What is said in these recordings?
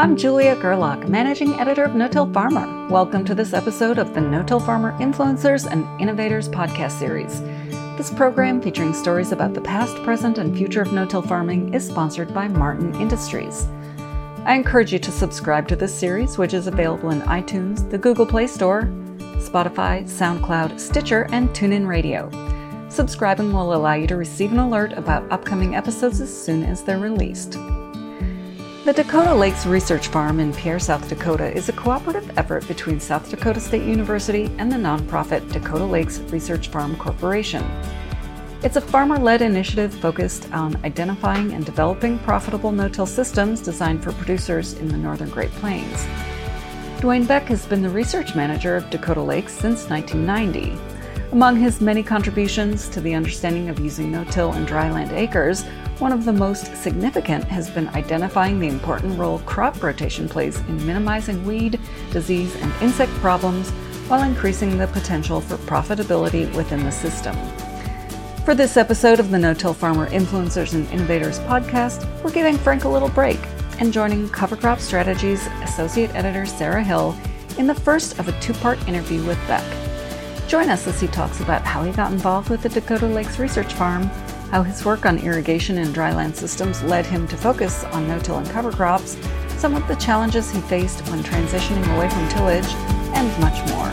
I'm Julia Gerlach, Managing Editor of No-Till Farmer. Welcome to this episode of the No-Till Farmer Influencers and Innovators podcast series. This program, featuring stories about the past, present, and future of no-till farming, is sponsored by Martin Industries. I encourage you to subscribe to this series, which is available in iTunes, the Google Play Store, Spotify, SoundCloud, Stitcher, and TuneIn Radio. Subscribing will allow you to receive an alert about upcoming episodes as soon as they're released. The Dakota Lakes Research Farm in Pierre, South Dakota is a cooperative effort between South Dakota State University and the nonprofit Dakota Lakes Research Farm Corporation. It's a farmer led initiative focused on identifying and developing profitable no till systems designed for producers in the northern Great Plains. Dwayne Beck has been the research manager of Dakota Lakes since 1990. Among his many contributions to the understanding of using no till and dryland acres, one of the most significant has been identifying the important role crop rotation plays in minimizing weed, disease, and insect problems while increasing the potential for profitability within the system. For this episode of the No Till Farmer Influencers and Innovators podcast, we're giving Frank a little break and joining Cover Crop Strategies Associate Editor Sarah Hill in the first of a two part interview with Beck. Join us as he talks about how he got involved with the Dakota Lakes Research Farm how his work on irrigation and dryland systems led him to focus on no-till and cover crops, some of the challenges he faced when transitioning away from tillage, and much more.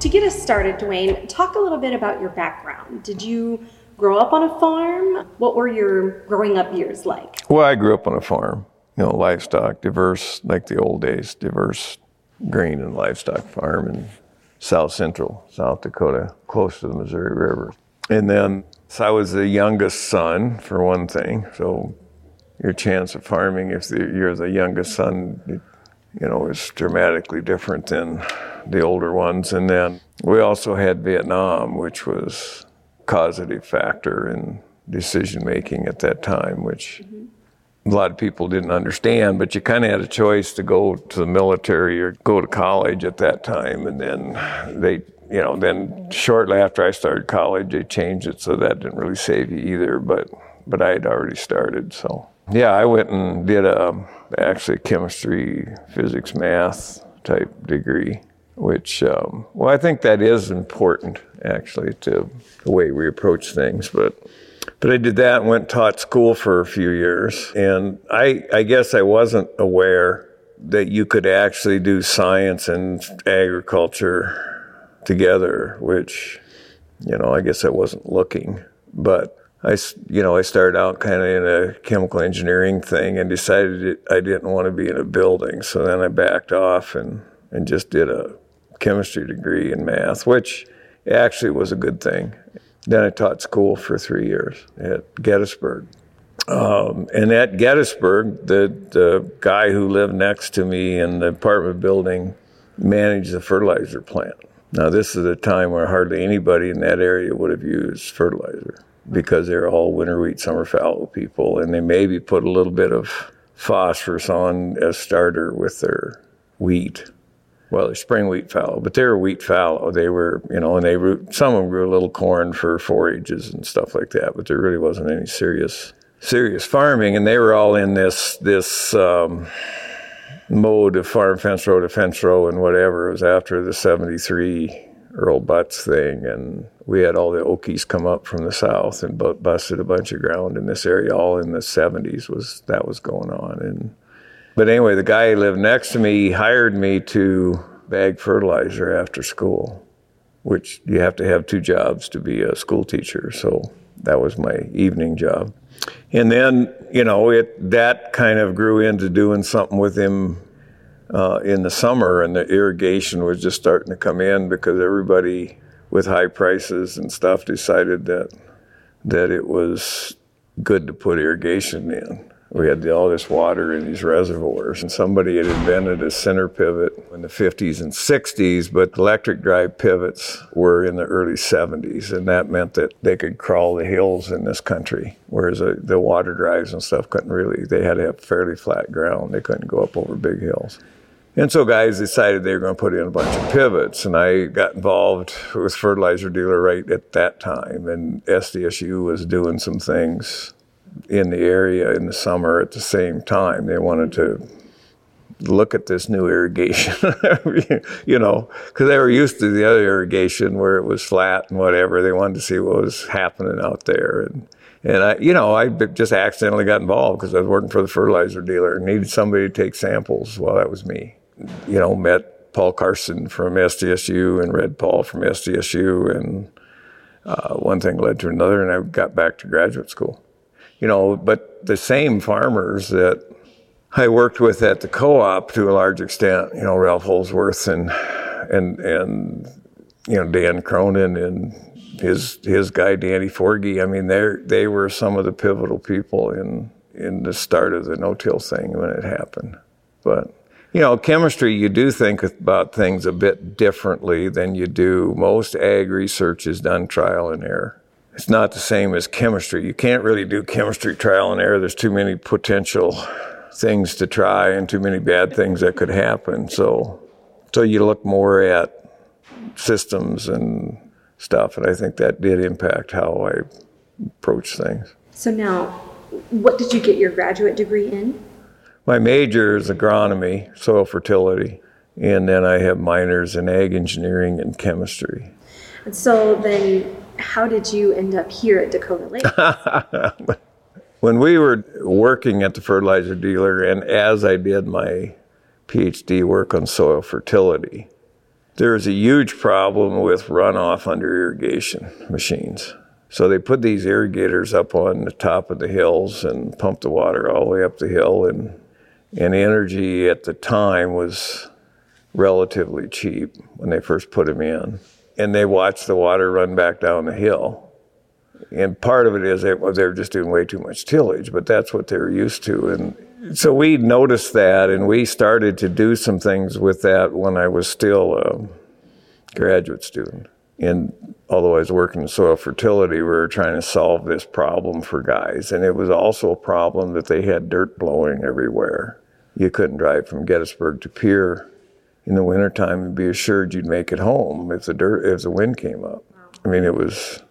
To get us started, Dwayne, talk a little bit about your background. Did you grow up on a farm? What were your growing up years like? Well, I grew up on a farm, you know, livestock, diverse, like the old days, diverse grain and livestock farm. And south central South Dakota, close to the Missouri River. And then so I was the youngest son, for one thing. So your chance of farming, if you're the youngest son, you know, is dramatically different than the older ones. And then we also had Vietnam, which was causative factor in decision making at that time, which mm-hmm a lot of people didn't understand, but you kind of had a choice to go to the military or go to college at that time. And then they, you know, then shortly after I started college, they changed it so that didn't really save you either. But but I had already started, so yeah, I went and did a actually chemistry, physics, math type degree, which um, well, I think that is important actually to the way we approach things, but but I did that and went and taught school for a few years. And I, I guess I wasn't aware that you could actually do science and agriculture together, which, you know, I guess I wasn't looking. But I, you know, I started out kind of in a chemical engineering thing and decided I didn't want to be in a building. So then I backed off and, and just did a chemistry degree in math, which actually was a good thing. Then I taught school for three years at Gettysburg. Um, and at Gettysburg, the, the guy who lived next to me in the apartment building managed the fertilizer plant. Now, this is a time where hardly anybody in that area would have used fertilizer because they're all winter wheat, summer fallow people, and they maybe put a little bit of phosphorus on as starter with their wheat well, they're spring wheat fallow, but they were wheat fallow. They were, you know, and they root, some of them grew a little corn for forages and stuff like that, but there really wasn't any serious, serious farming. And they were all in this, this, um, mode of farm fence row to fence row and whatever. It was after the 73 Earl Butz thing. And we had all the Okies come up from the south and busted a bunch of ground in this area, all in the 70s was, that was going on. And, but anyway, the guy who lived next to me hired me to bag fertilizer after school, which you have to have two jobs to be a school teacher. So that was my evening job. And then, you know, it that kind of grew into doing something with him uh, in the summer, and the irrigation was just starting to come in because everybody with high prices and stuff decided that that it was good to put irrigation in we had all this water in these reservoirs, and somebody had invented a center pivot in the 50s and 60s, but electric drive pivots were in the early 70s, and that meant that they could crawl the hills in this country, whereas uh, the water drives and stuff couldn't really, they had to have fairly flat ground. They couldn't go up over big hills. And so guys decided they were going to put in a bunch of pivots, and I got involved with fertilizer dealer right at that time, and SDSU was doing some things in the area in the summer at the same time. They wanted to look at this new irrigation, you know, because they were used to the other irrigation where it was flat and whatever. They wanted to see what was happening out there. And, and I, you know, I just accidentally got involved because I was working for the fertilizer dealer and needed somebody to take samples. Well, that was me. You know, met Paul Carson from SDSU and Red Paul from SDSU, and uh, one thing led to another, and I got back to graduate school. You know, but the same farmers that I worked with at the co-op to a large extent, you know, Ralph Holzwarth and and and you know Dan Cronin and his his guy Danny Forgey. I mean, they they were some of the pivotal people in in the start of the no-till thing when it happened. But you know, chemistry, you do think about things a bit differently than you do. Most ag research is done trial and error. It's not the same as chemistry. You can't really do chemistry trial and error. There's too many potential things to try and too many bad things that could happen. So, so you look more at systems and stuff, and I think that did impact how I approach things. So now, what did you get your graduate degree in? My major is agronomy, soil fertility, and then I have minors in ag engineering and chemistry. And so then, how did you end up here at Dakota Lake? when we were working at the fertilizer dealer, and as I did my PhD work on soil fertility, there was a huge problem with runoff under irrigation machines. So they put these irrigators up on the top of the hills and pump the water all the way up the hill, and and energy at the time was relatively cheap when they first put them in, and they watched the water run back down the hill and part of it is they were just doing way too much tillage, but that's what they were used to. And so we noticed that, and we started to do some things with that when I was still a graduate student. And although I was working in soil fertility, we were trying to solve this problem for guys. And it was also a problem that they had dirt blowing everywhere. You couldn't drive from Gettysburg to Pierre in the wintertime and be assured you'd make it home if the dirt if the wind came up. I mean, it was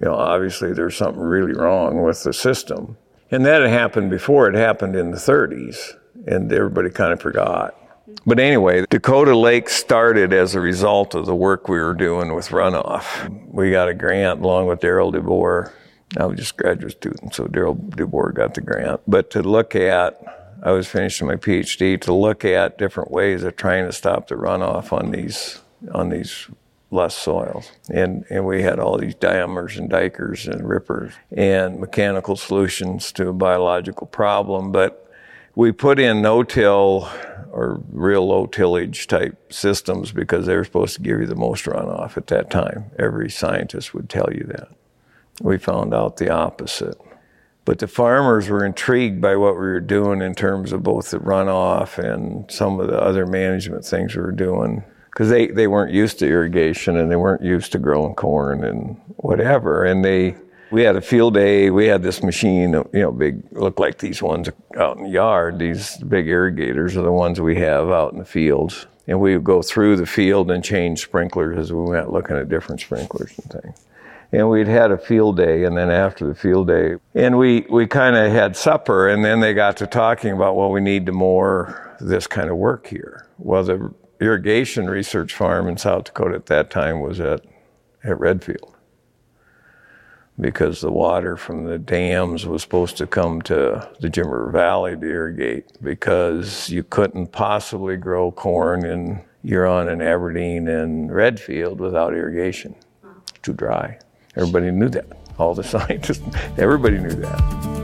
you know, obviously there's something really wrong with the system. And that had happened before. It happened in the 30s, and everybody kind of forgot. But anyway, Dakota Lake started as a result of the work we were doing with runoff. We got a grant along with Daryl DeBoer. I was just graduate student, so Daryl DeBoer got the grant. But to look at, I was finishing my PhD, to look at different ways of trying to stop the runoff on these on these loess soils. And, and we had all these diamers and dikers and rippers and mechanical solutions to a biological problem. But we put in no-till or real low tillage type systems because they were supposed to give you the most runoff at that time. Every scientist would tell you that. We found out the opposite. But the farmers were intrigued by what we were doing in terms of both the runoff and some of the other management things we were doing because they, they weren't used to irrigation and they weren't used to growing corn and whatever. And they, we had a field day. We had this machine, you know, big, look like these ones out in the yard. These big irrigators are the ones we have out in the fields. And we would go through the field and change sprinklers as we went looking at different sprinklers and things. And we'd had a field day, and then after the field day, and we, we kind of had supper, and then they got to talking about, well, we need to more this kind of work here. Well, the irrigation research farm in South Dakota at that time was at, at Redfield because the water from the dams was supposed to come to the Jim River Valley to irrigate because you couldn't possibly grow corn in Huron and Aberdeen and Redfield without irrigation. Too dry. Everybody knew that. All the scientists, everybody knew that.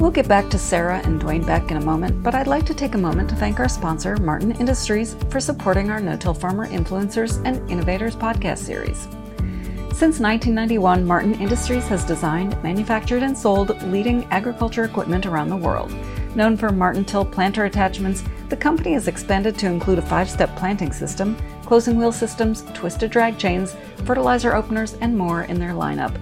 We'll get back to Sarah and Dwayne Beck in a moment, but I'd like to take a moment to thank our sponsor, Martin Industries, for supporting our No Till Farmer Influencers and Innovators podcast series. Since 1991, Martin Industries has designed, manufactured, and sold leading agriculture equipment around the world. Known for Martin Till planter attachments, the company has expanded to include a five step planting system, closing wheel systems, twisted drag chains, fertilizer openers, and more in their lineup.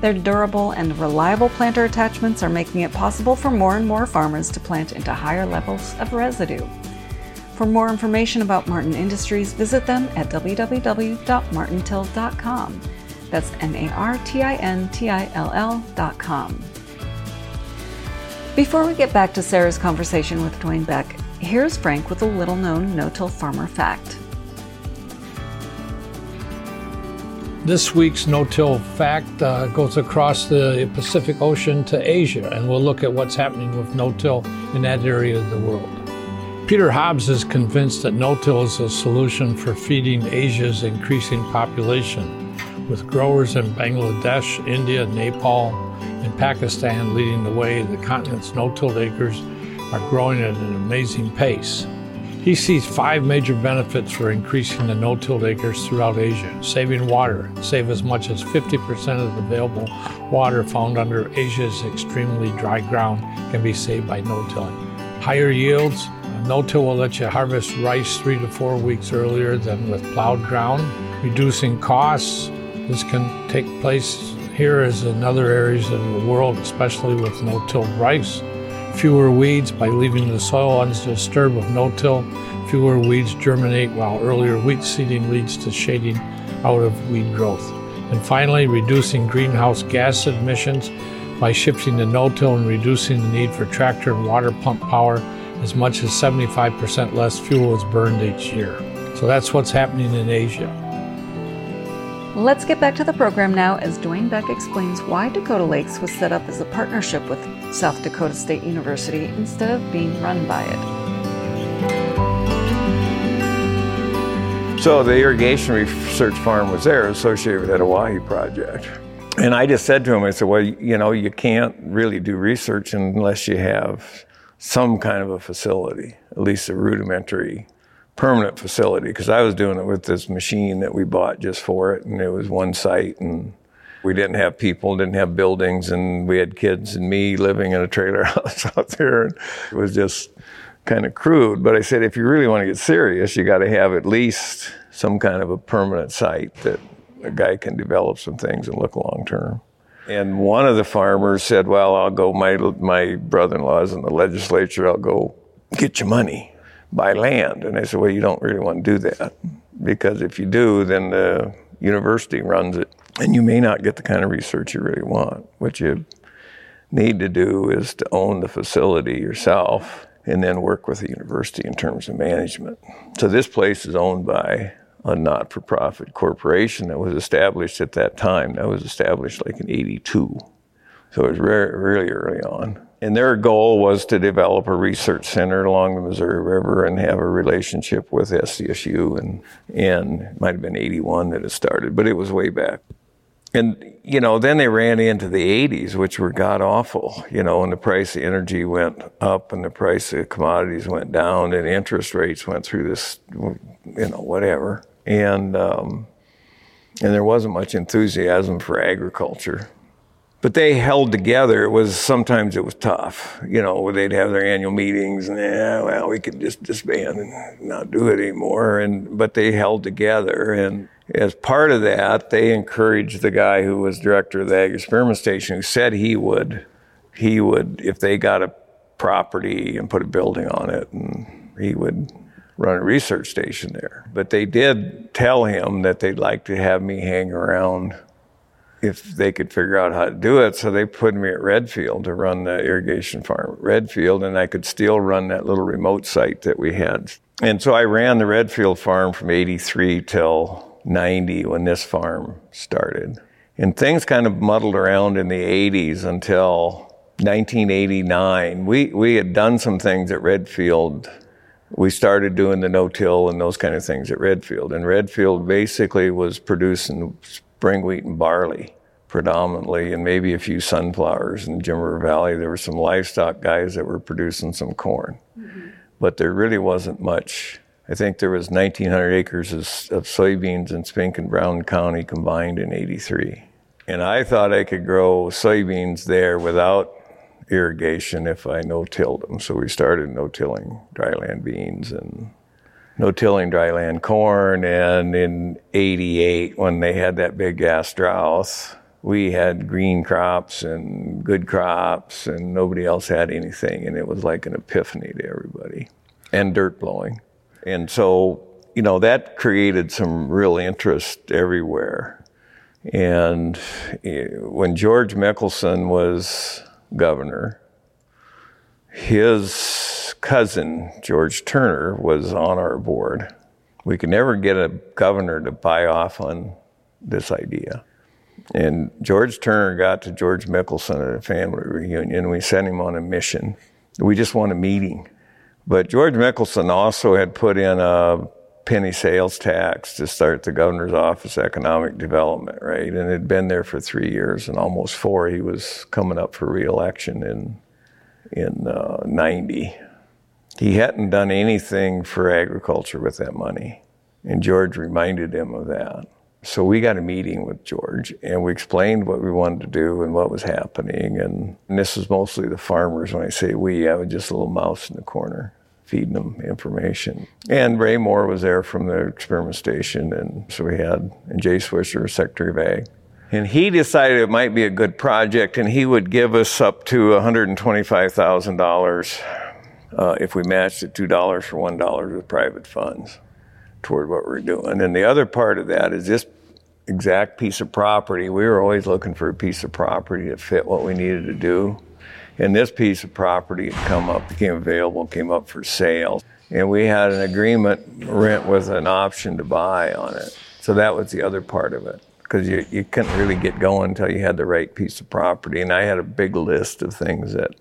Their durable and reliable planter attachments are making it possible for more and more farmers to plant into higher levels of residue. For more information about Martin Industries, visit them at www.martintill.com. That's M A R T I N T I L L.com. Before we get back to Sarah's conversation with Dwayne Beck, here's Frank with a little known no till farmer fact. This week's no till fact uh, goes across the Pacific Ocean to Asia, and we'll look at what's happening with no till in that area of the world. Peter Hobbs is convinced that no till is a solution for feeding Asia's increasing population, with growers in Bangladesh, India, Nepal, and Pakistan leading the way. The continent's no till acres are growing at an amazing pace. He sees five major benefits for increasing the no-till acres throughout Asia. Saving water, save as much as 50% of the available water found under Asia's extremely dry ground can be saved by no-tilling. Higher yields, no-till will let you harvest rice three to four weeks earlier than with plowed ground. Reducing costs, this can take place here as in other areas of the world, especially with no-till rice fewer weeds by leaving the soil undisturbed with no-till. Fewer weeds germinate while earlier wheat seeding leads to shading out of weed growth. And finally, reducing greenhouse gas emissions by shifting to no-till and reducing the need for tractor and water pump power as much as 75% less fuel is burned each year. So that's what's happening in Asia. Let's get back to the program now as Dwayne Beck explains why Dakota Lakes was set up as a partnership with South Dakota State University instead of being run by it. So the irrigation research farm was there associated with that Oahe project. And I just said to him, I said, well, you know, you can't really do research unless you have some kind of a facility, at least a rudimentary permanent facility because I was doing it with this machine that we bought just for it, and it was one site, and we didn't have people, didn't have buildings, and we had kids and me living in a trailer house out there, and it was just kind of crude. But I said, if you really want to get serious, you got to have at least some kind of a permanent site that a guy can develop some things and look long term. And one of the farmers said, "Well, I'll go. My my brother-in-law's in the legislature. I'll go get you money." Buy land. And I said, well, you don't really want to do that because if you do, then the university runs it and you may not get the kind of research you really want. What you need to do is to own the facility yourself and then work with the university in terms of management. So this place is owned by a not for profit corporation that was established at that time. That was established like in 82. So it was re- really early on. And their goal was to develop a research center along the Missouri River and have a relationship with SDSU. And, and it might have been 81 that it started, but it was way back. And, you know, then they ran into the 80s, which were god awful, you know, and the price of energy went up and the price of commodities went down and interest rates went through this, you know, whatever. And, um, and there wasn't much enthusiasm for agriculture but they held together. It was sometimes it was tough, you know, they'd have their annual meetings and yeah, well, we could just disband and not do it anymore. And but they held together, and as part of that, they encouraged the guy who was director of the Ag Experiment Station, who said he would, he would if they got a property and put a building on it, and he would run a research station there. But they did tell him that they'd like to have me hang around if they could figure out how to do it. So they put me at Redfield to run the irrigation farm Redfield, and I could still run that little remote site that we had. And so I ran the Redfield farm from 83 till 90 when this farm started. And things kind of muddled around in the 80s until 1989. We, we had done some things at Redfield. We started doing the no-till and those kind of things at Redfield. And Redfield basically was producing spring wheat and barley predominantly, and maybe a few sunflowers. In Jim River Valley, there were some livestock guys that were producing some corn, mm-hmm. but there really wasn't much. I think there was 1,900 acres of, of soybeans in Spink and Brown County combined in '83, and I thought I could grow soybeans there without irrigation if I no-tilled them. So we started no-tilling dryland beans and no-tilling dryland corn. And in 88, when they had that big gas drought, we had green crops and good crops and nobody else had anything. And it was like an epiphany to everybody and dirt blowing. And so, you know, that created some real interest everywhere. And eh, when George Mickelson was governor, his cousin, George Turner, was on our board. We could never get a governor to buy off on this idea. And George Turner got to George Mickelson at a family reunion. We sent him on a mission. We just want a meeting. But George Mickelson also had put in a penny sales tax to start the governor's office economic development, right? And had been there for three years and almost four. He was coming up for reelection in in uh, 90. He hadn't done anything for agriculture with that money. And George reminded him of that. So we got a meeting with George and we explained what we wanted to do and what was happening. And, and this was mostly the farmers. When I say we, I was just a little mouse in the corner feeding them information. And Ray Moore was there from the experiment station. And so we had and Jay Swisher, Secretary of Ag. And he decided it might be a good project and he would give us up to $125,000 uh, if we matched it $2 for $1 with private funds toward what we're doing. And the other part of that is this exact piece of property. We were always looking for a piece of property that fit what we needed to do. And this piece of property had come up, became available, came up for sale. And we had an agreement rent with an option to buy on it. So that was the other part of it. Because you, you couldn't really get going until you had the right piece of property. And I had a big list of things that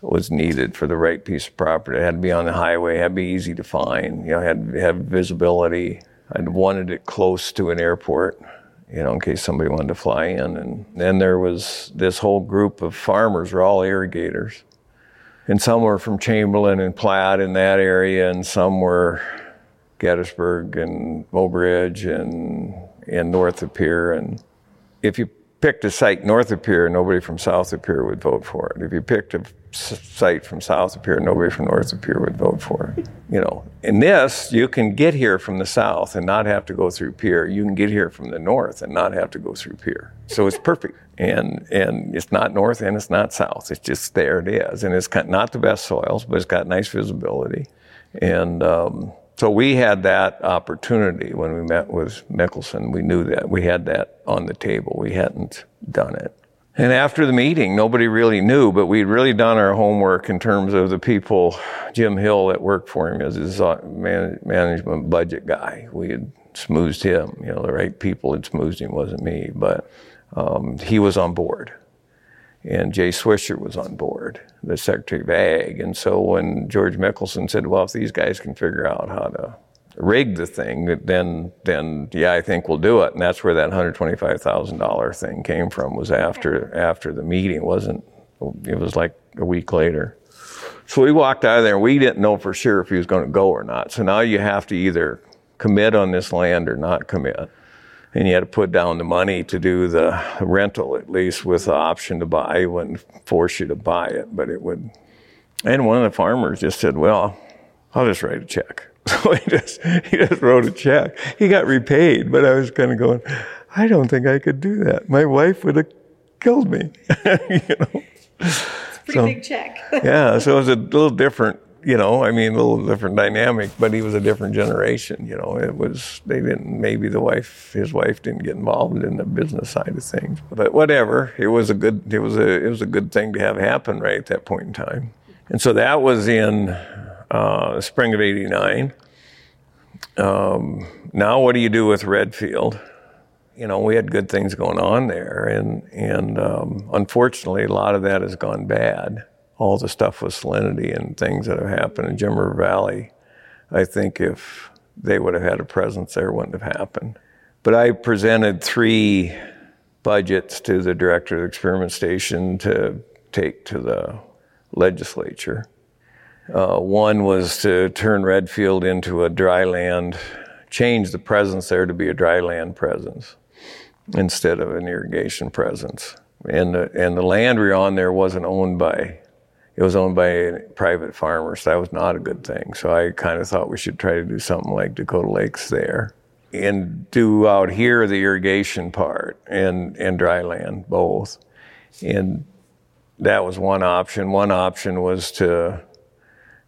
was needed for the right piece of property. It had to be on the highway, it had to be easy to find, you know, had to have visibility. I wanted it close to an airport, you know, in case somebody wanted to fly in. And then there was this whole group of farmers were all irrigators. And some were from Chamberlain and Platte in that area, and some were Gettysburg and Mobridge and, and north of Pierre. And if you picked a site north of Pierre, nobody from south of Pierre would vote for it. If you picked a site from south of Pierre, nobody from north of Pierre would vote for it. You know, in this, you can get here from the south and not have to go through Pierre. You can get here from the north and not have to go through Pierre. So it's perfect. And and it's not north and it's not south. It's just there it is. And it's got not the best soils, but it's got nice visibility. And um, so we had that opportunity when we met with Mickelson. We knew that we had that on the table. We hadn't done it. And after the meeting, nobody really knew, but we'd really done our homework in terms of the people, Jim Hill that worked for him as his uh, man, management budget guy. We had smoothed him, you know, the right people had smoothed him, wasn't me, but um, he was on board. And Jay Swisher was on board, the Secretary of Ag. And so when George Mickelson said, well, if these guys can figure out how to rig the thing, then then yeah, I think we'll do it. And that's where that hundred twenty five thousand dollar thing came from. Was after after the meeting. It wasn't it was like a week later. So we walked out of there. and We didn't know for sure if he was going to go or not. So now you have to either commit on this land or not commit. And you had to put down the money to do the rental, at least with the option to buy. It wouldn't force you to buy it, but it would. And one of the farmers just said, Well, I'll just write a check. So he just he just wrote a check. He got repaid, but I was kind of going, I don't think I could do that. My wife would have killed me. you know. It's a pretty so, big check. yeah, so it was a little different, you know, I mean a little different dynamic, but he was a different generation, you know. It was they didn't maybe the wife his wife didn't get involved in the business side of things. But whatever. It was a good it was a it was a good thing to have happen right at that point in time. And so that was in uh, spring of 89. Um, now, what do you do with Redfield? You know, we had good things going on there, and, and um, unfortunately, a lot of that has gone bad. All the stuff with salinity and things that have happened in Jim River Valley, I think if they would have had a presence there, it wouldn't have happened. But I presented three budgets to the director of the experiment station to take to the legislature. Uh, one was to turn Redfield into a dry land, change the presence there to be a dry land presence instead of an irrigation presence. And the, and the land we were on there wasn't owned by, it was owned by private farmers. So that was not a good thing. So I kind of thought we should try to do something like Dakota Lakes there and do out here the irrigation part and, and dry land, both. And that was one option. One option was to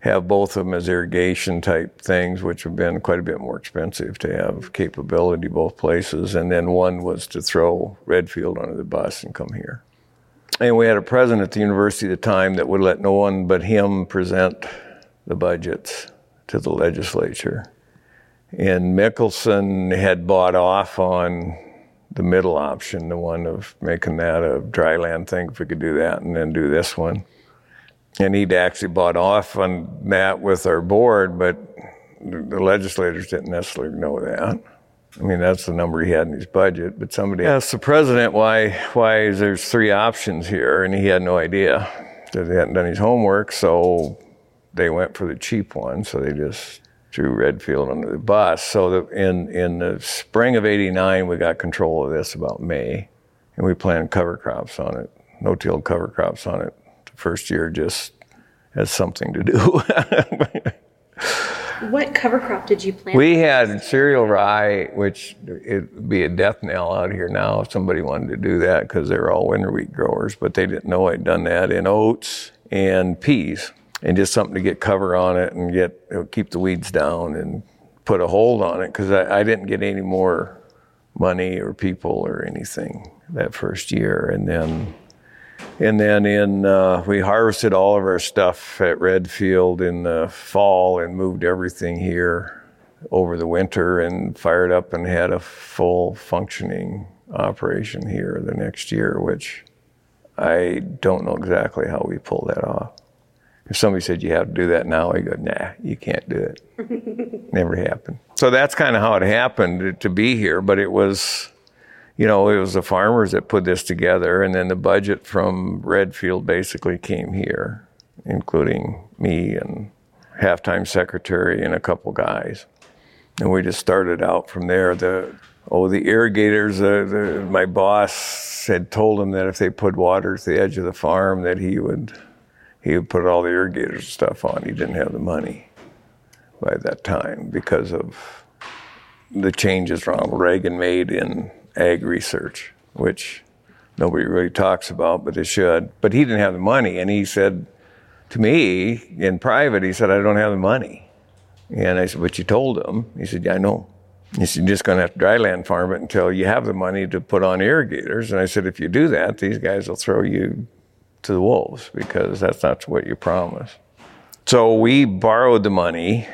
have both of them as irrigation type things, which have been quite a bit more expensive to have capability both places. And then one was to throw Redfield under the bus and come here. And we had a president at the university at the time that would let no one but him present the budgets to the legislature. And Mickelson had bought off on the middle option, the one of making that a dry land thing, if we could do that, and then do this one. And he'd actually bought off on that with our board, but the legislators didn't necessarily know that. I mean, that's the number he had in his budget. But somebody asked the president why why there's three options here, and he had no idea that he hadn't done his homework. So they went for the cheap one. So they just threw Redfield under the bus. So the, in in the spring of '89, we got control of this about May, and we planted cover crops on it, no-till cover crops on it. The first year just as something to do. What cover crop did you plant? We had cereal rye, which it'd be a death knell out here now if somebody wanted to do that because they're all winter wheat growers, but they didn't know I'd done that in oats and peas and just something to get cover on it and get keep the weeds down and put a hold on it because I, I didn't get any more money or people or anything that first year, and then and then in uh, we harvested all of our stuff at Redfield in the fall and moved everything here over the winter and fired up and had a full functioning operation here the next year, which I don't know exactly how we pulled that off. If somebody said you have to do that now, I go, nah, you can't do it. Never happened. So that's kind of how it happened to be here, but it was you know, it was the farmers that put this together, and then the budget from Redfield basically came here, including me and halftime secretary and a couple guys, and we just started out from there. The oh, the irrigators. Uh, the, my boss had told him that if they put water to the edge of the farm, that he would he would put all the irrigators stuff on. He didn't have the money by that time because of the changes Ronald Reagan made in ag research, which nobody really talks about, but they should. But he didn't have the money, and he said to me in private, he said, I don't have the money. And I said, But you told him. He said, Yeah, I know. He said, You're just going to have to dryland farm it until you have the money to put on irrigators. And I said, If you do that, these guys will throw you to the wolves because that's not what you promised. So we borrowed the money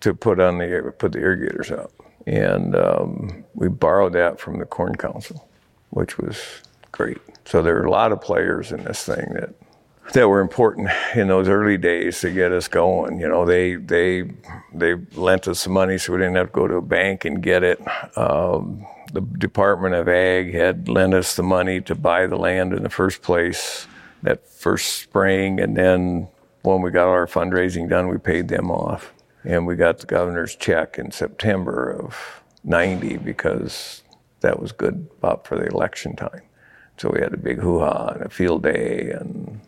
to put on the put the irrigators up and um, we borrowed that from the Corn Council, which was great. So there are a lot of players in this thing that that were important in those early days to get us going. You know, they they they lent us some money so we didn't have to go to a bank and get it. Um, the Department of Ag had lent us the money to buy the land in the first place that first spring, and then when we got our fundraising done, we paid them off. And we got the governor's check in September of 90 because that was good for the election time. So we had a big hoo ha and a field day, and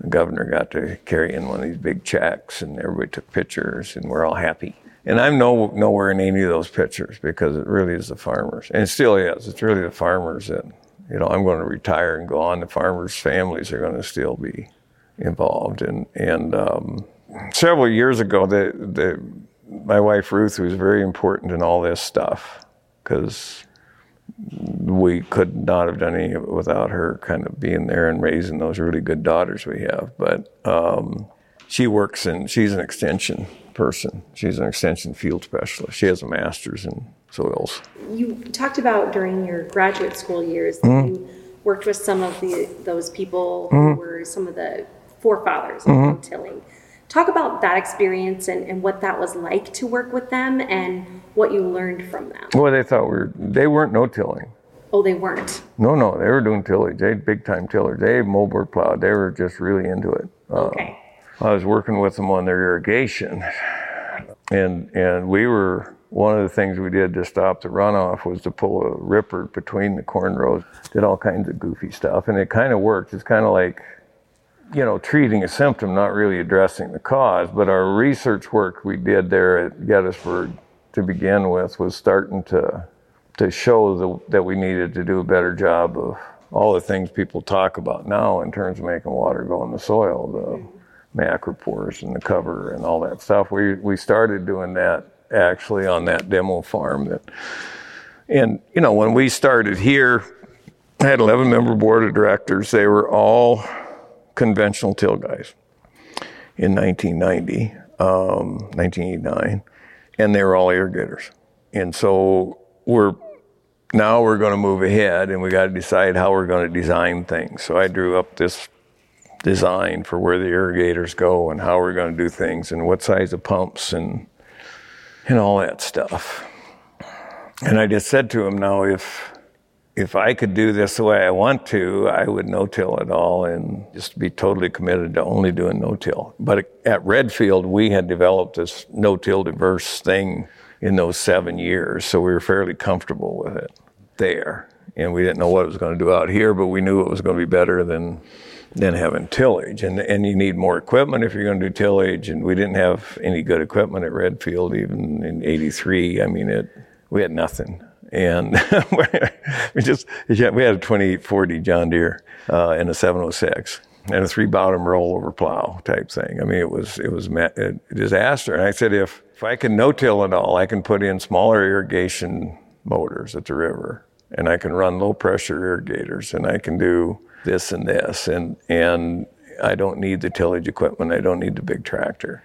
the governor got to carry in one of these big checks, and everybody took pictures, and we're all happy. And I'm no, nowhere in any of those pictures because it really is the farmers, and it still is. It's really the farmers that, you know, I'm going to retire and go on. The farmers' families are going to still be involved, and and um, several years ago, the, the, my wife Ruth was very important in all this stuff because we could not have done any of it without her kind of being there and raising those really good daughters we have. But um, she works in, she's an extension person. She's an extension field specialist. She has a master's in soils. You talked about during your graduate school years that mm-hmm. you worked with some of the those people mm-hmm. who were some of the forefathers of mm-hmm. tilling. Talk about that experience and, and what that was like to work with them and what you learned from them. Well, they thought we were, they weren't no tilling. Oh, they weren't? No, no, they were doing tillage. They big time tillers. They moldboard plowed. They were just really into it. Uh, okay. Uh, I was working with them on their irrigation, and and we were one of the things we did to stop the runoff was to pull a ripper between the corn rows. Did all kinds of goofy stuff, and it kind of worked. It's kind of like you know, treating a symptom, not really addressing the cause. But our research work we did there at Gettysburg to begin with was starting to to show the, that we needed to do a better job of all the things people talk about now in terms of making water go in the soil, the macropores and the cover and all that stuff. We we started doing that actually on that demo farm. That and you know when we started here, I had 11 member board of directors. They were all conventional till guys in 1990, um, 1989, and they were all irrigators. And so we're now we're going to move ahead and we got to decide how we're going to design things. So I drew up this design for where the irrigators go and how we're going to do things and what size of pumps and and all that stuff. And I just said to him, now if if I could do this the way I want to, I would no-till it all and just be totally committed to only doing no-till. But at Redfield, we had developed this no-till diverse thing in those seven years, so we were fairly comfortable with it there. And we didn't know what it was going to do out here, but we knew it was going to be better than than having tillage. And and you need more equipment if you're going to do tillage. And we didn't have any good equipment at Redfield even in '83. I mean, it we had nothing and we just we had a 2840 John Deere uh, and a 706 and a three bottom rollover plow type thing. I mean, it was it was a disaster. And I said, if if I can no till it all, I can put in smaller irrigation motors at the river, and I can run low pressure irrigators, and I can do this and this, and and I don't need the tillage equipment. I don't need the big tractor.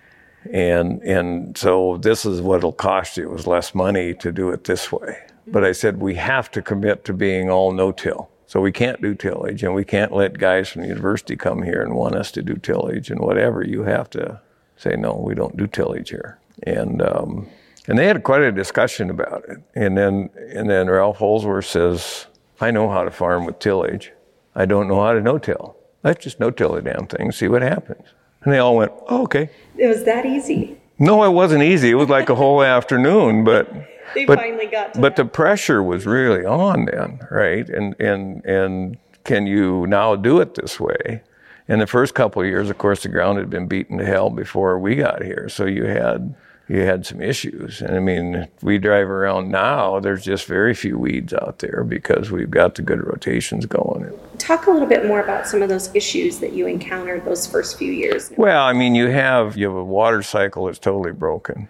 And and so this is what it'll cost you. It was less money to do it this way. But I said, we have to commit to being all no till. So we can't do tillage and we can't let guys from the university come here and want us to do tillage and whatever. You have to say, no, we don't do tillage here. And, um, and they had quite a discussion about it. And then, and then Ralph Holzwarth says, I know how to farm with tillage. I don't know how to no-till. Let's just no-till the damn thing, see what happens. And they all went, oh, okay. It was that easy. No, it wasn't easy. It was like a whole afternoon, but they but, finally got but the pressure was really on then, right? And and and can you now do it this way? In the first couple of years, of course, the ground had been beaten to hell before we got here, so you had you had some issues. And I mean, we drive around now, there's just very few weeds out there because we've got the good rotations going. Talk a little bit more about some of those issues that you encountered those first few years. Well, I mean, you have you have a water cycle that's totally broken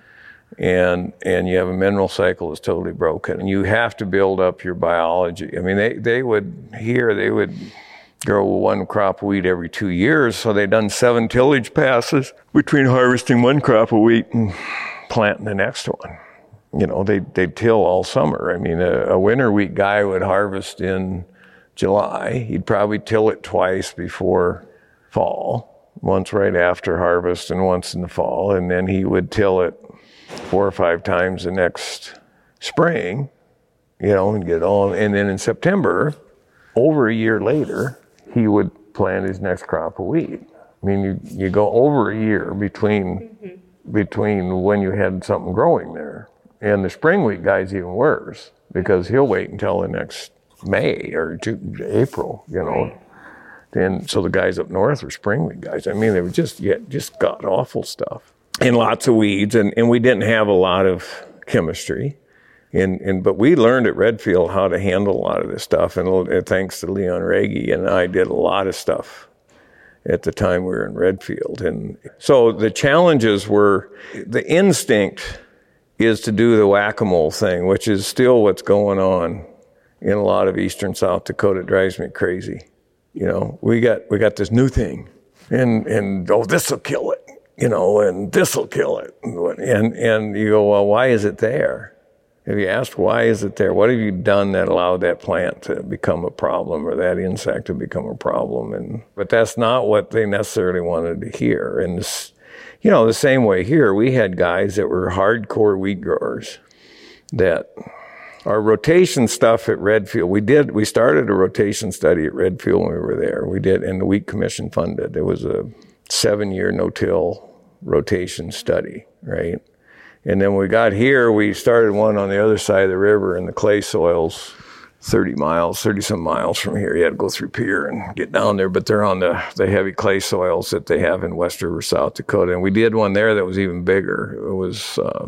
and and you have a mineral cycle that's totally broken. And you have to build up your biology. I mean they they would here they would grow one crop of wheat every two years so they'd done seven tillage passes between harvesting one crop of wheat and planting the next one. You know they they'd till all summer. I mean a, a winter wheat guy would harvest in july. He'd probably till it twice before fall once right after harvest and once in the fall and then he would till it four or five times the next spring, you know, and get on. And then in September, over a year later, he would plant his next crop of wheat. I mean, you, you go over a year between mm-hmm. between when you had something growing there. And the spring wheat guy's even worse because he'll wait until the next May or April, you know. And so the guys up north were spring wheat guys. I mean, they were just yeah, just god awful stuff and lots of weeds, and, and we didn't have a lot of chemistry. And, and but we learned at Redfield how to handle a lot of this stuff, and uh, thanks to Leon Wrage and I did a lot of stuff at the time we were in Redfield. And so the challenges were the instinct is to do the whack-a-mole thing, which is still what's going on in a lot of eastern South Dakota. It drives me crazy. You know, we got we got this new thing, and and oh, this will kill it you know, and this will kill it. And, and you go, well, why is it there? Have you asked why is it there? What have you done that allowed that plant to become a problem or that insect to become a problem? And but that's not what they necessarily wanted to hear. And this, you know, the same way here, we had guys that were hardcore wheat growers that our rotation stuff at Redfield, we did, we started a rotation study at Redfield when we were there. We did, and the Wheat Commission funded. It was a seven year no till rotation study, right? And then we got here, we started one on the other side of the river in the clay soils, 30 miles, 30 some miles from here. You had to go through Pierre and get down there, but they're on the, the heavy clay soils that they have in West River, South Dakota. And we did one there that was even bigger. It was uh,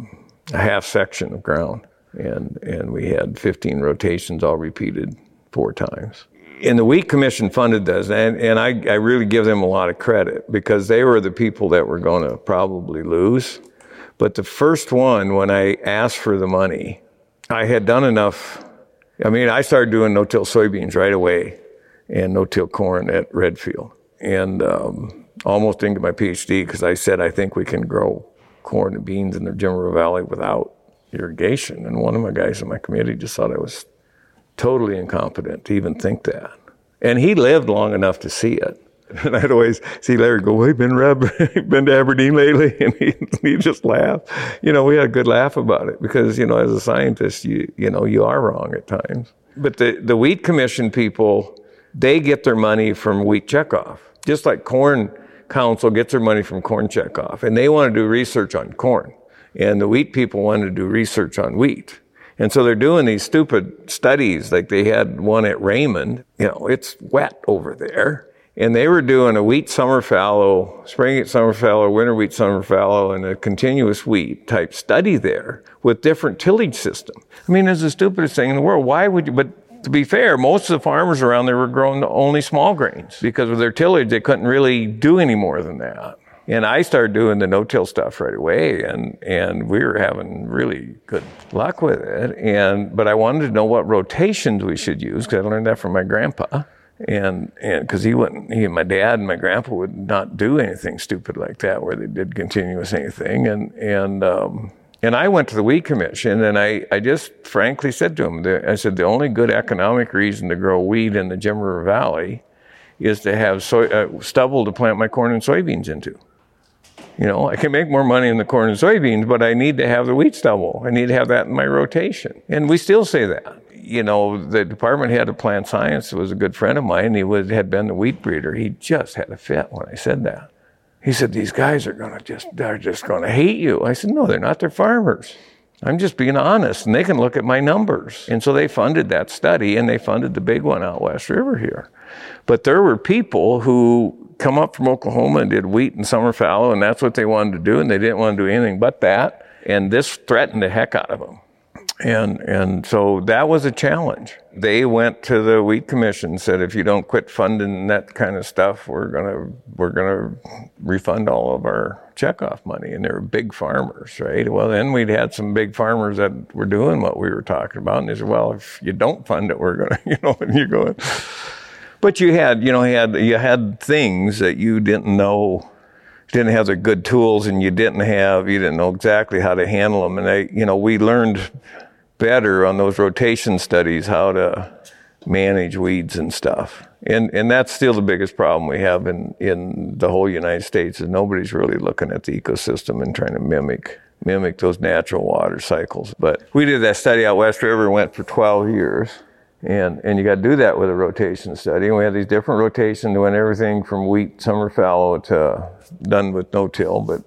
a half section of ground. And, and we had 15 rotations all repeated four times. And the Wheat Commission funded this, and, and I, I really give them a lot of credit because they were the people that were going to probably lose. But the first one, when I asked for the money, I had done enough. I mean, I started doing no-till soybeans right away and no-till corn at Redfield, and um, almost didn't my PhD because I said I think we can grow corn and beans in the Jim River Valley without irrigation. And one of my guys in my committee just thought I was totally incompetent to even think that. And he lived long enough to see it. And I'd always see Larry go, well, been, been to Aberdeen lately? And he, he just laugh. You know, we had a good laugh about it because, you know, as a scientist, you, you know, you are wrong at times. But the, the wheat commission people, they get their money from wheat checkoff, just like corn council gets their money from corn checkoff. And they want to do research on corn. And the wheat people want to do research on wheat. And so they're doing these stupid studies, like they had one at Raymond. You know, it's wet over there. And they were doing a wheat summer fallow, spring wheat summer fallow, winter wheat summer fallow, and a continuous wheat type study there with different tillage system. I mean, it's the stupidest thing in the world. Why would you, but to be fair, most of the farmers around there were growing only small grains because with their tillage, they couldn't really do any more than that. And I started doing the no-till stuff right away, and and we were having really good luck with it. And but I wanted to know what rotations we should use because I learned that from my grandpa, and and because he wouldn't, he and my dad and my grandpa would not do anything stupid like that where they did continuous anything. And and um, and I went to the wheat commission, and I I just frankly said to him, I said the only good economic reason to grow wheat in the Jim River Valley is to have soy, uh, stubble to plant my corn and soybeans into. You know, I can make more money in the corn and soybeans, but I need to have the wheat stubble. I need to have that in my rotation. And we still say that. You know, the department head of plant science was a good friend of mine. He was, had been the wheat breeder. He just had a fit when I said that. He said, These guys are to just, they're just going to hate you. I said, No, they're not. They're farmers. I'm just being honest, and they can look at my numbers. And so they funded that study, and they funded the big one out West River here. But there were people who come up from Oklahoma and did wheat and summer fallow, and that's what they wanted to do, and they didn't want to do anything but that. And this threatened the heck out of them. And, and so that was a challenge. They went to the wheat commission, said, if you don't quit funding that kind of stuff, we're gonna, we're gonna refund all of our checkoff money. And they were big farmers, right? Well, then we'd had some big farmers that were doing what we were talking about. And they said, well, if you don't fund it, we're gonna, you know, and you're going, but you had, you know, had you had things that you didn't know, didn't have the good tools, and you didn't have, you didn't know exactly how to handle them. And I, you know, we learned better on those rotation studies how to manage weeds and stuff. And and that's still the biggest problem we have in in the whole United States is nobody's really looking at the ecosystem and trying to mimic mimic those natural water cycles. But we did that study out West River, went for 12 years and, and you got to do that with a rotation study. And we had these different rotations, went everything from wheat summer fallow to done with no till, but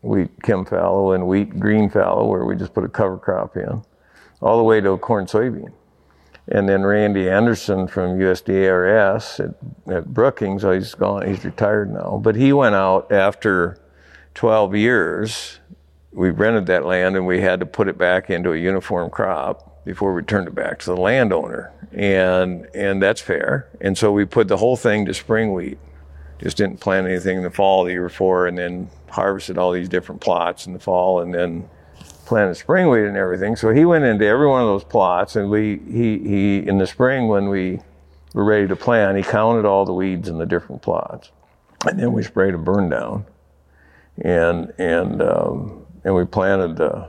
wheat chem fallow and wheat green fallow, where we just put a cover crop in, all the way to corn soybean. And then Randy Anderson from USDA-ARS at, at Brookings, oh, he's gone, he's retired now, but he went out after 12 years. We rented that land and we had to put it back into a uniform crop before we turned it back to the landowner. And, and that's fair. And so we put the whole thing to spring wheat. Just didn't plant anything in the fall the year before and then harvested all these different plots in the fall and then planted spring wheat and everything. So he went into every one of those plots and we, he, he, in the spring when we were ready to plant, he counted all the weeds in the different plots. And then we sprayed a burn down and, and, um, and we planted the,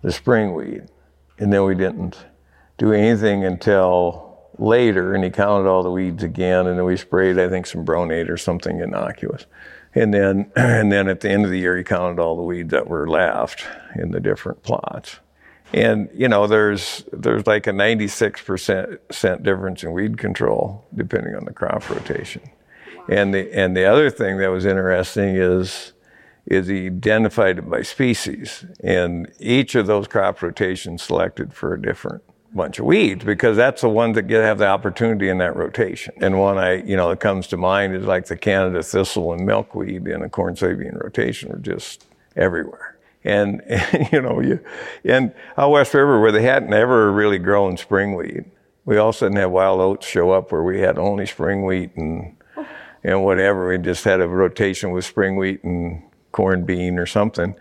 the spring wheat and then we didn't do anything until later, and he counted all the weeds again, and then we sprayed, I think, some Bronate or something innocuous. And then, and then at the end of the year, he counted all the weeds that were left in the different plots. And you know, there's there's like a 96 percent difference in weed control depending on the crop rotation. And the and the other thing that was interesting is is identified by species. And each of those crop rotations selected for a different bunch of weeds because that's the ones that get have the opportunity in that rotation. And one I, you know, that comes to mind is like the Canada thistle and milkweed in the corn soybean rotation are just everywhere. And, and you know, you, and out West River where they hadn't ever really grown spring wheat, We all of a sudden have wild oats show up where we had only spring wheat and and whatever. We just had a rotation with spring wheat and corn bean or something,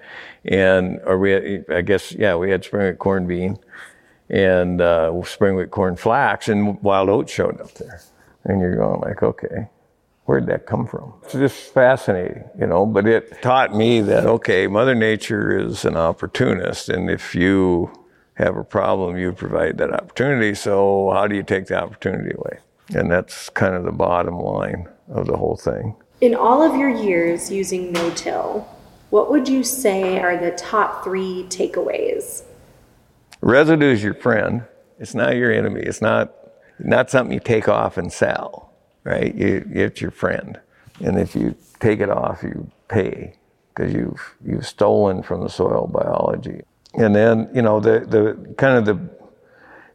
and or we had, I guess yeah we had spring wheat corn bean and uh, spring wheat corn flax and wild oats showed up there, and you're going like okay. Where'd that come from? It's just fascinating, you know. But it taught me that okay, Mother Nature is an opportunist, and if you have a problem, you provide that opportunity. So how do you take the opportunity away? And that's kind of the bottom line of the whole thing. In all of your years using no-till, what would you say are the top three takeaways? Residue is your friend. It's not your enemy. It's not not something you take off and sell right? You, it's your friend. And if you take it off, you pay because you've, you've stolen from the soil biology. And then, you know, the, the kind of the,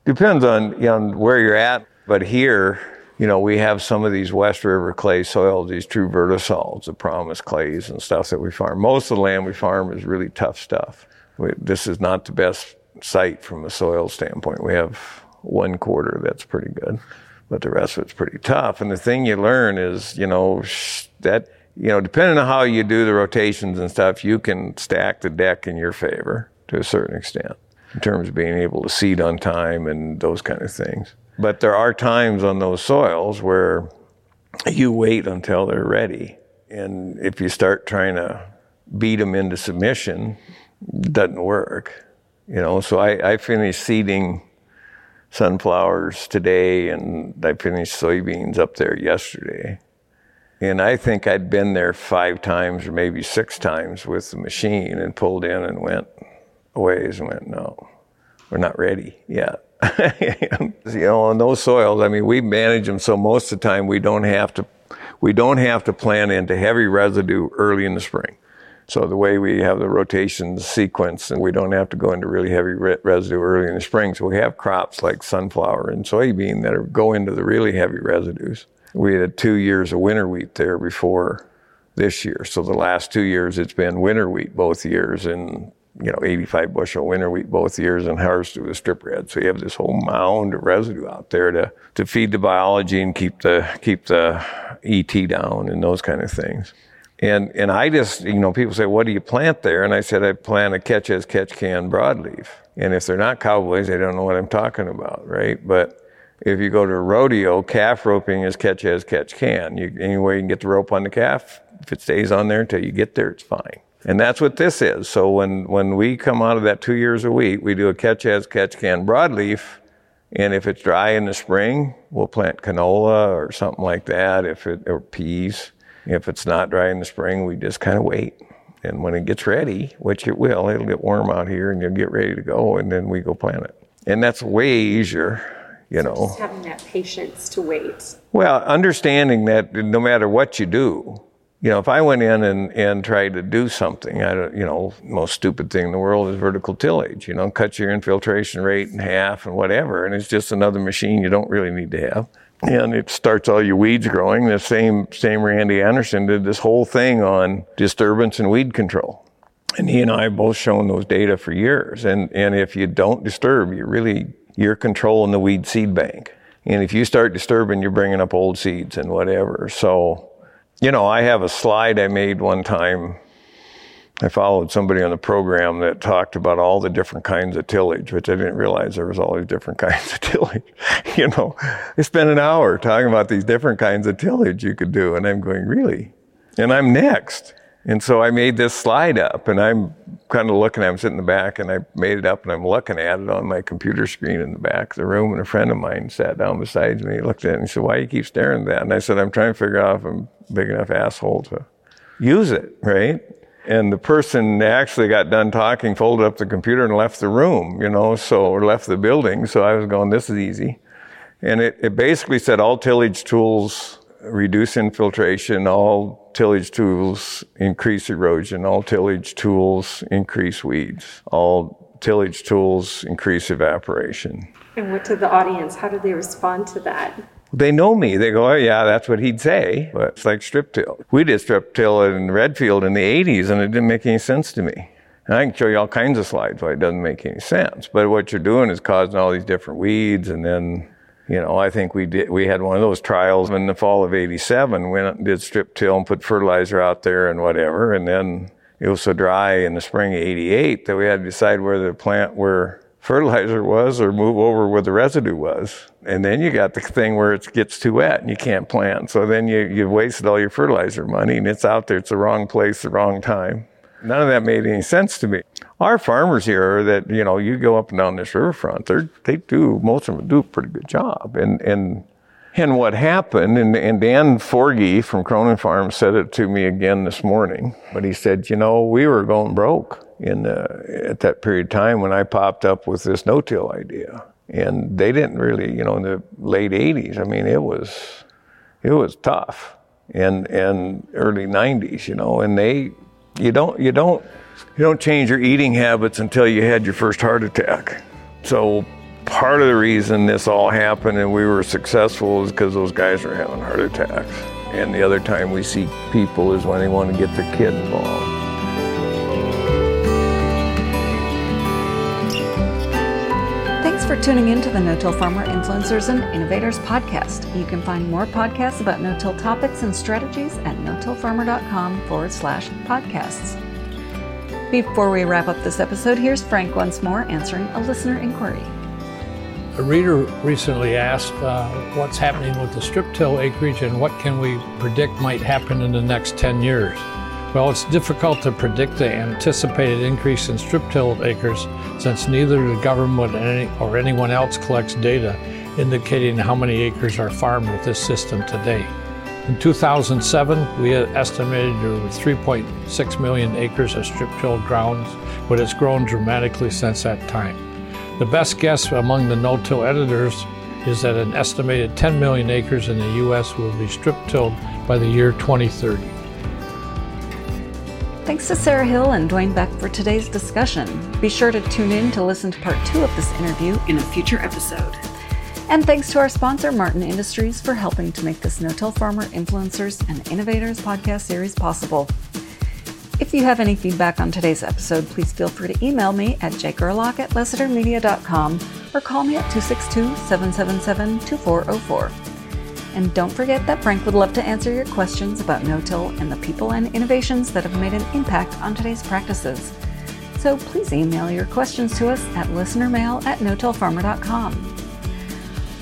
depends on, know, where you're at, but here, you know, we have some of these West River clay soils, these true vertisols, the promise clays and stuff that we farm. Most of the land we farm is really tough stuff. We, this is not the best site from a soil standpoint. We have one quarter that's pretty good but the rest of it's pretty tough. And the thing you learn is, you know, that, you know, depending on how you do the rotations and stuff, you can stack the deck in your favor to a certain extent in terms of being able to seed on time and those kind of things. But there are times on those soils where you wait until they're ready. And if you start trying to beat them into submission, it doesn't work. You know, so I, I finished seeding sunflowers today, and I finished soybeans up there yesterday. And I think I'd been there five times or maybe six times with the machine and pulled in and went away and went, no, we're not ready yet. you know, on those soils, I mean, we manage them so most of the time we don't have to, we don't have to plant into heavy residue early in the spring. So the way we have the rotation sequence, and we don't have to go into really heavy re- residue early in the spring. So we have crops like sunflower and soybean that are, go into the really heavy residues. We had two years of winter wheat there before this year. So the last two years, it's been winter wheat both years, and you know, 85 bushel winter wheat both years and harvested with strip red. So you have this whole mound of residue out there to, to feed the biology and keep the, keep the ET down and those kind of things. And, and I just, you know, people say, what do you plant there? And I said, I plant a catch as catch can broadleaf. And if they're not cowboys, they don't know what I'm talking about, right? But if you go to a rodeo, calf roping is catch as catch can. You, any way you can get the rope on the calf, if it stays on there until you get there, it's fine. And that's what this is. So when, when we come out of that two years a week, we do a catch as catch can broadleaf. And if it's dry in the spring, we'll plant canola or something like that, if it, or peas. If it's not dry in the spring, we just kind of wait. And when it gets ready, which it will, it'll get warm out here and you'll get ready to go, and then we go plant it. And that's way easier, you know. Just having that patience to wait. Well, understanding that no matter what you do, you know, if I went in and, and tried to do something, I don't, you know, most stupid thing in the world is vertical tillage, you know, cut your infiltration rate in half and whatever. And it's just another machine you don't really need to have and it starts all your weeds growing. The same same Randy Anderson did this whole thing on disturbance and weed control. And he and I have both shown those data for years. And and if you don't disturb, you really you're controlling the weed seed bank. And if you start disturbing, you're bringing up old seeds and whatever. So, you know, I have a slide I made one time I followed somebody on the program that talked about all the different kinds of tillage, which I didn't realize there was all these different kinds of tillage. you know, they spent an hour talking about these different kinds of tillage you could do, and I'm going, really? And I'm next. And so I made this slide up, and I'm kind of looking. I'm sitting in the back, and I made it up, and I'm looking at it on my computer screen in the back of the room. And a friend of mine sat down beside me, looked at it, and he said, "Why do you keep staring at that?" And I said, "I'm trying to figure out if I'm a big enough asshole to use it, right?" and the person actually got done talking, folded up the computer, and left the room, you know, so, or left the building. So I was going, this is easy. And it, it basically said all tillage tools reduce infiltration, all tillage tools increase erosion, all tillage tools increase weeds, all tillage tools increase evaporation. And what to the audience? How did they respond to that? They know me. They go, oh yeah, that's what he'd say. But it's like strip till. We did strip till in Redfield in the 80s and it didn't make any sense to me. And I can show you all kinds of slides why it doesn't make any sense. But what you're doing is causing all these different weeds and then You know, I think we did. We had one of those trials in the fall of '87. Went and did strip till and put fertilizer out there and whatever, and then it was so dry in the spring of '88 that we had to decide whether the plant where fertilizer was or move over where the residue was. And then you got the thing where it gets too wet and you can't plant. So then you, you've wasted all your fertilizer money and it's out there. It's the wrong place, the wrong time. None of that made any sense to me. Our farmers here that, you know, you go up and down this riverfront, they they do, most of them do a pretty good job. And, and, and what happened, and, and Dan Forgey from Cronin Farm said it to me again this morning, but he said, you know, we were going broke in the, at that period of time when I popped up with this no-till idea. And they didn't really, you know, in the late 80s, I mean, it was, it was tough. And, and early 90s, you know, and they, you don't, you don't, you don't change your eating habits until you had your first heart attack. So part of the reason this all happened and we were successful is because those guys are having heart attacks. And the other time we see people is when they want to get their kid involved. Thanks for tuning in to the No-Till Farmer Influencers and Innovators podcast. You can find more podcasts about no-till topics and strategies at no-tillfarmer.com forward slash podcasts. Before we wrap up this episode, here's Frank once more answering a listener inquiry. A reader recently asked uh, what's happening with the strip till acreage and what can we predict might happen in the next 10 years. Well, it's difficult to predict the anticipated increase in strip till acres since neither the government or anyone else collects data indicating how many acres are farmed with this system today. In 2007, we estimated there were 3.6 million acres of strip tilled grounds, but it's grown dramatically since that time. The best guess among the no-till editors is that an estimated 10 million acres in the U.S. will be strip tilled by the year 2030. Thanks to Sarah Hill and Dwayne Beck for today's discussion. Be sure to tune in to listen to part two of this interview in a future episode. And thanks to our sponsor, Martin Industries, for helping to make this No-Till Farmer Influencers and Innovators podcast series possible. If you have any feedback on today's episode, please feel free to email me at jgerlach at lessitermedia.com or call me at 262-777-2404. And don't forget that Frank would love to answer your questions about no-till and the people and innovations that have made an impact on today's practices. So please email your questions to us at listenermail at no-tillfarmer.com.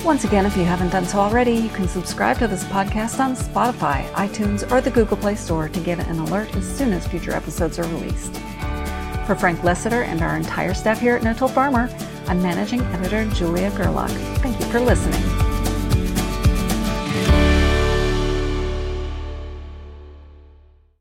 Once again, if you haven't done so already, you can subscribe to this podcast on Spotify, iTunes, or the Google Play Store to get an alert as soon as future episodes are released. For Frank Lessiter and our entire staff here at No Till Farmer, I'm Managing Editor Julia Gerlach. Thank you for listening.